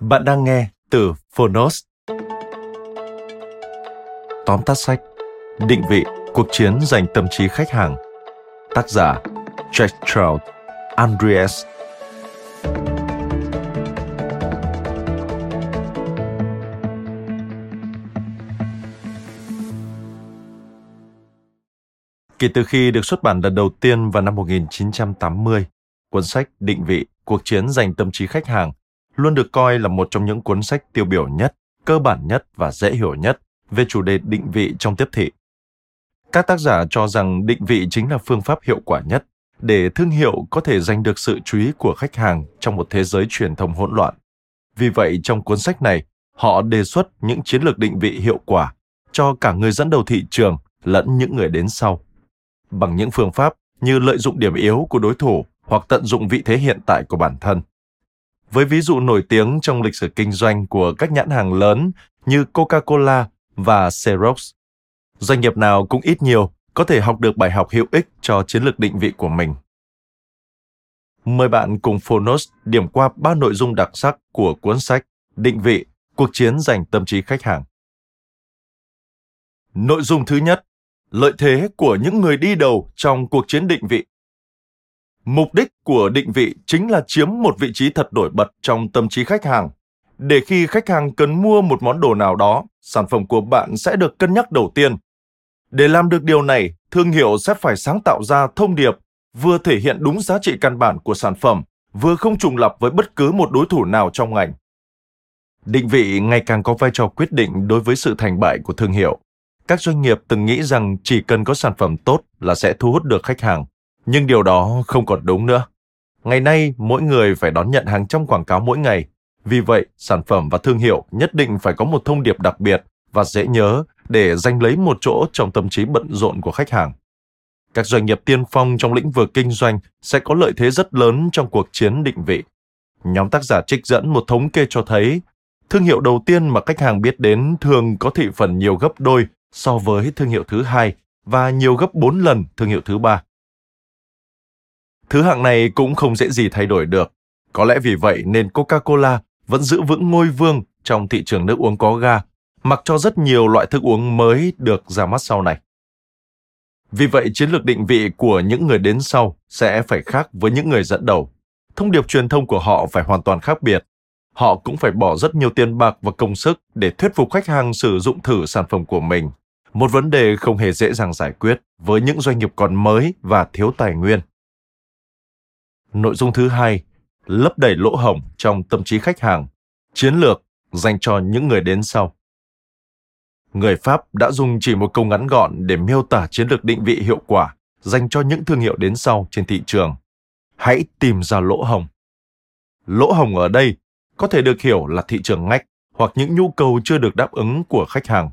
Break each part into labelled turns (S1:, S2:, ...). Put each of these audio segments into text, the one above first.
S1: Bạn đang nghe từ Phonos. Tóm tắt sách Định vị cuộc chiến giành tâm trí khách hàng Tác giả Jack Trout Andreas Kể từ khi được xuất bản lần đầu tiên vào năm 1980, cuốn sách Định vị cuộc chiến giành tâm trí khách hàng luôn được coi là một trong những cuốn sách tiêu biểu nhất, cơ bản nhất và dễ hiểu nhất về chủ đề định vị trong tiếp thị. Các tác giả cho rằng định vị chính là phương pháp hiệu quả nhất để thương hiệu có thể giành được sự chú ý của khách hàng trong một thế giới truyền thông hỗn loạn. Vì vậy, trong cuốn sách này, họ đề xuất những chiến lược định vị hiệu quả cho cả người dẫn đầu thị trường lẫn những người đến sau. Bằng những phương pháp như lợi dụng điểm yếu của đối thủ hoặc tận dụng vị thế hiện tại của bản thân với ví dụ nổi tiếng trong lịch sử kinh doanh của các nhãn hàng lớn như Coca-Cola và Xerox. Doanh nghiệp nào cũng ít nhiều có thể học được bài học hữu ích cho chiến lược định vị của mình. Mời bạn cùng Phonos điểm qua ba nội dung đặc sắc của cuốn sách Định vị, cuộc chiến giành tâm trí khách hàng. Nội dung thứ nhất, lợi thế của những người đi đầu trong cuộc chiến định vị. Mục đích của định vị chính là chiếm một vị trí thật nổi bật trong tâm trí khách hàng. Để khi khách hàng cần mua một món đồ nào đó, sản phẩm của bạn sẽ được cân nhắc đầu tiên. Để làm được điều này, thương hiệu sẽ phải sáng tạo ra thông điệp vừa thể hiện đúng giá trị căn bản của sản phẩm, vừa không trùng lập với bất cứ một đối thủ nào trong ngành. Định vị ngày càng có vai trò quyết định đối với sự thành bại của thương hiệu. Các doanh nghiệp từng nghĩ rằng chỉ cần có sản phẩm tốt là sẽ thu hút được khách hàng nhưng điều đó không còn đúng nữa. Ngày nay, mỗi người phải đón nhận hàng trăm quảng cáo mỗi ngày. Vì vậy, sản phẩm và thương hiệu nhất định phải có một thông điệp đặc biệt và dễ nhớ để giành lấy một chỗ trong tâm trí bận rộn của khách hàng. Các doanh nghiệp tiên phong trong lĩnh vực kinh doanh sẽ có lợi thế rất lớn trong cuộc chiến định vị. Nhóm tác giả trích dẫn một thống kê cho thấy, thương hiệu đầu tiên mà khách hàng biết đến thường có thị phần nhiều gấp đôi so với thương hiệu thứ hai và nhiều gấp 4 lần thương hiệu thứ ba. Thứ hạng này cũng không dễ gì thay đổi được. Có lẽ vì vậy nên Coca-Cola vẫn giữ vững ngôi vương trong thị trường nước uống có ga, mặc cho rất nhiều loại thức uống mới được ra mắt sau này. Vì vậy, chiến lược định vị của những người đến sau sẽ phải khác với những người dẫn đầu. Thông điệp truyền thông của họ phải hoàn toàn khác biệt. Họ cũng phải bỏ rất nhiều tiền bạc và công sức để thuyết phục khách hàng sử dụng thử sản phẩm của mình. Một vấn đề không hề dễ dàng giải quyết với những doanh nghiệp còn mới và thiếu tài nguyên. Nội dung thứ hai, lấp đầy lỗ hổng trong tâm trí khách hàng, chiến lược dành cho những người đến sau. Người Pháp đã dùng chỉ một câu ngắn gọn để miêu tả chiến lược định vị hiệu quả dành cho những thương hiệu đến sau trên thị trường. Hãy tìm ra lỗ hổng. Lỗ hổng ở đây có thể được hiểu là thị trường ngách hoặc những nhu cầu chưa được đáp ứng của khách hàng.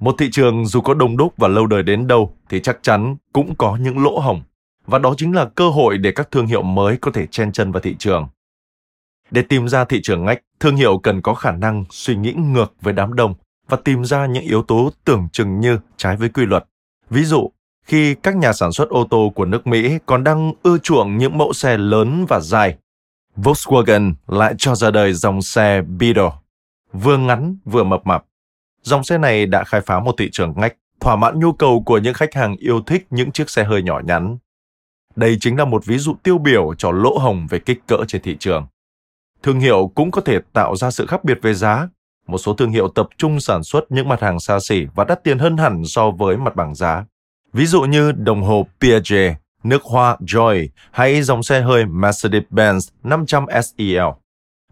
S1: Một thị trường dù có đông đúc và lâu đời đến đâu thì chắc chắn cũng có những lỗ hổng và đó chính là cơ hội để các thương hiệu mới có thể chen chân vào thị trường. Để tìm ra thị trường ngách, thương hiệu cần có khả năng suy nghĩ ngược với đám đông và tìm ra những yếu tố tưởng chừng như trái với quy luật. Ví dụ, khi các nhà sản xuất ô tô của nước Mỹ còn đang ưa chuộng những mẫu xe lớn và dài, Volkswagen lại cho ra đời dòng xe Beetle, vừa ngắn vừa mập mạp. dòng xe này đã khai phá một thị trường ngách, thỏa mãn nhu cầu của những khách hàng yêu thích những chiếc xe hơi nhỏ nhắn. Đây chính là một ví dụ tiêu biểu cho lỗ hồng về kích cỡ trên thị trường. Thương hiệu cũng có thể tạo ra sự khác biệt về giá. Một số thương hiệu tập trung sản xuất những mặt hàng xa xỉ và đắt tiền hơn hẳn so với mặt bằng giá. Ví dụ như đồng hồ Piaget, nước hoa Joy hay dòng xe hơi Mercedes-Benz 500 SEL.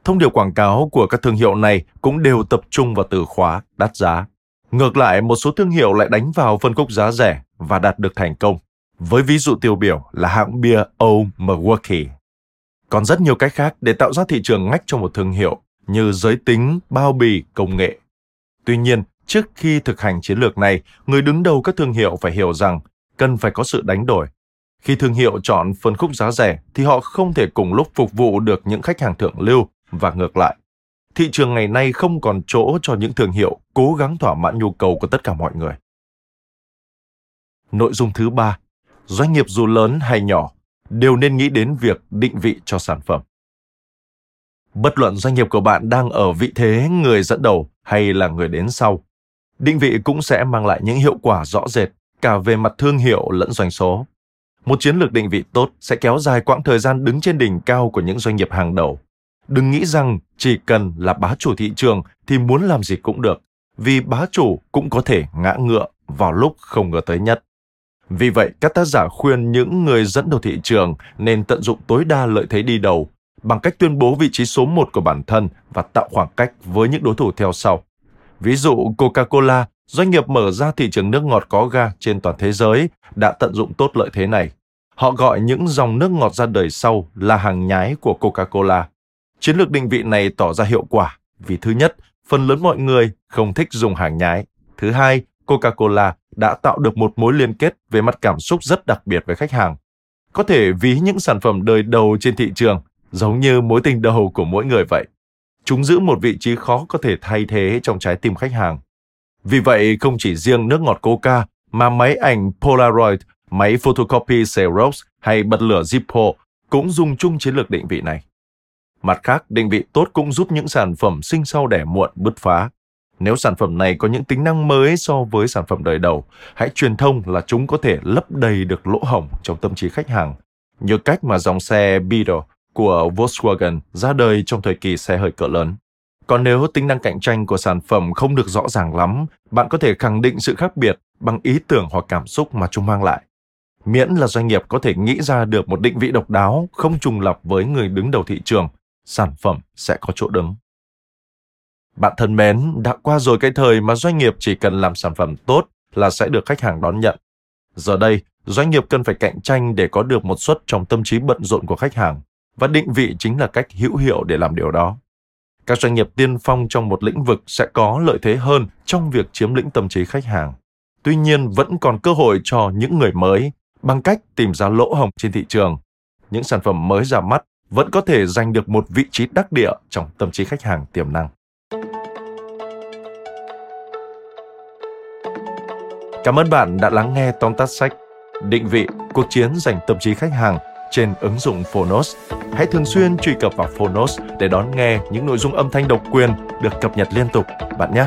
S1: Thông điệp quảng cáo của các thương hiệu này cũng đều tập trung vào từ khóa đắt giá. Ngược lại, một số thương hiệu lại đánh vào phân khúc giá rẻ và đạt được thành công. Với ví dụ tiêu biểu là hãng bia Old Milwaukee. Còn rất nhiều cách khác để tạo ra thị trường ngách cho một thương hiệu như giới tính, bao bì, công nghệ. Tuy nhiên, trước khi thực hành chiến lược này, người đứng đầu các thương hiệu phải hiểu rằng cần phải có sự đánh đổi. Khi thương hiệu chọn phân khúc giá rẻ thì họ không thể cùng lúc phục vụ được những khách hàng thượng lưu và ngược lại. Thị trường ngày nay không còn chỗ cho những thương hiệu cố gắng thỏa mãn nhu cầu của tất cả mọi người. Nội dung thứ ba, doanh nghiệp dù lớn hay nhỏ đều nên nghĩ đến việc định vị cho sản phẩm. Bất luận doanh nghiệp của bạn đang ở vị thế người dẫn đầu hay là người đến sau, định vị cũng sẽ mang lại những hiệu quả rõ rệt cả về mặt thương hiệu lẫn doanh số. Một chiến lược định vị tốt sẽ kéo dài quãng thời gian đứng trên đỉnh cao của những doanh nghiệp hàng đầu. Đừng nghĩ rằng chỉ cần là bá chủ thị trường thì muốn làm gì cũng được, vì bá chủ cũng có thể ngã ngựa vào lúc không ngờ tới nhất. Vì vậy, các tác giả khuyên những người dẫn đầu thị trường nên tận dụng tối đa lợi thế đi đầu bằng cách tuyên bố vị trí số một của bản thân và tạo khoảng cách với những đối thủ theo sau. Ví dụ Coca-Cola, doanh nghiệp mở ra thị trường nước ngọt có ga trên toàn thế giới, đã tận dụng tốt lợi thế này. Họ gọi những dòng nước ngọt ra đời sau là hàng nhái của Coca-Cola. Chiến lược định vị này tỏ ra hiệu quả vì thứ nhất, phần lớn mọi người không thích dùng hàng nhái. Thứ hai, Coca-Cola đã tạo được một mối liên kết về mặt cảm xúc rất đặc biệt với khách hàng. Có thể ví những sản phẩm đời đầu trên thị trường giống như mối tình đầu của mỗi người vậy. Chúng giữ một vị trí khó có thể thay thế trong trái tim khách hàng. Vì vậy, không chỉ riêng nước ngọt Coca mà máy ảnh Polaroid, máy photocopy Xerox hay bật lửa Zippo cũng dùng chung chiến lược định vị này. Mặt khác, định vị tốt cũng giúp những sản phẩm sinh sau đẻ muộn bứt phá. Nếu sản phẩm này có những tính năng mới so với sản phẩm đời đầu, hãy truyền thông là chúng có thể lấp đầy được lỗ hổng trong tâm trí khách hàng, như cách mà dòng xe Beetle của Volkswagen ra đời trong thời kỳ xe hơi cỡ lớn. Còn nếu tính năng cạnh tranh của sản phẩm không được rõ ràng lắm, bạn có thể khẳng định sự khác biệt bằng ý tưởng hoặc cảm xúc mà chúng mang lại. Miễn là doanh nghiệp có thể nghĩ ra được một định vị độc đáo, không trùng lập với người đứng đầu thị trường, sản phẩm sẽ có chỗ đứng. Bạn thân mến, đã qua rồi cái thời mà doanh nghiệp chỉ cần làm sản phẩm tốt là sẽ được khách hàng đón nhận. Giờ đây, doanh nghiệp cần phải cạnh tranh để có được một suất trong tâm trí bận rộn của khách hàng và định vị chính là cách hữu hiệu để làm điều đó. Các doanh nghiệp tiên phong trong một lĩnh vực sẽ có lợi thế hơn trong việc chiếm lĩnh tâm trí khách hàng. Tuy nhiên vẫn còn cơ hội cho những người mới bằng cách tìm ra lỗ hổng trên thị trường. Những sản phẩm mới ra mắt vẫn có thể giành được một vị trí đắc địa trong tâm trí khách hàng tiềm năng. Cảm ơn bạn đã lắng nghe tóm tắt sách Định vị, cuộc chiến giành tâm trí khách hàng trên ứng dụng Phonos. Hãy thường xuyên truy cập vào Phonos để đón nghe những nội dung âm thanh độc quyền được cập nhật liên tục bạn nhé.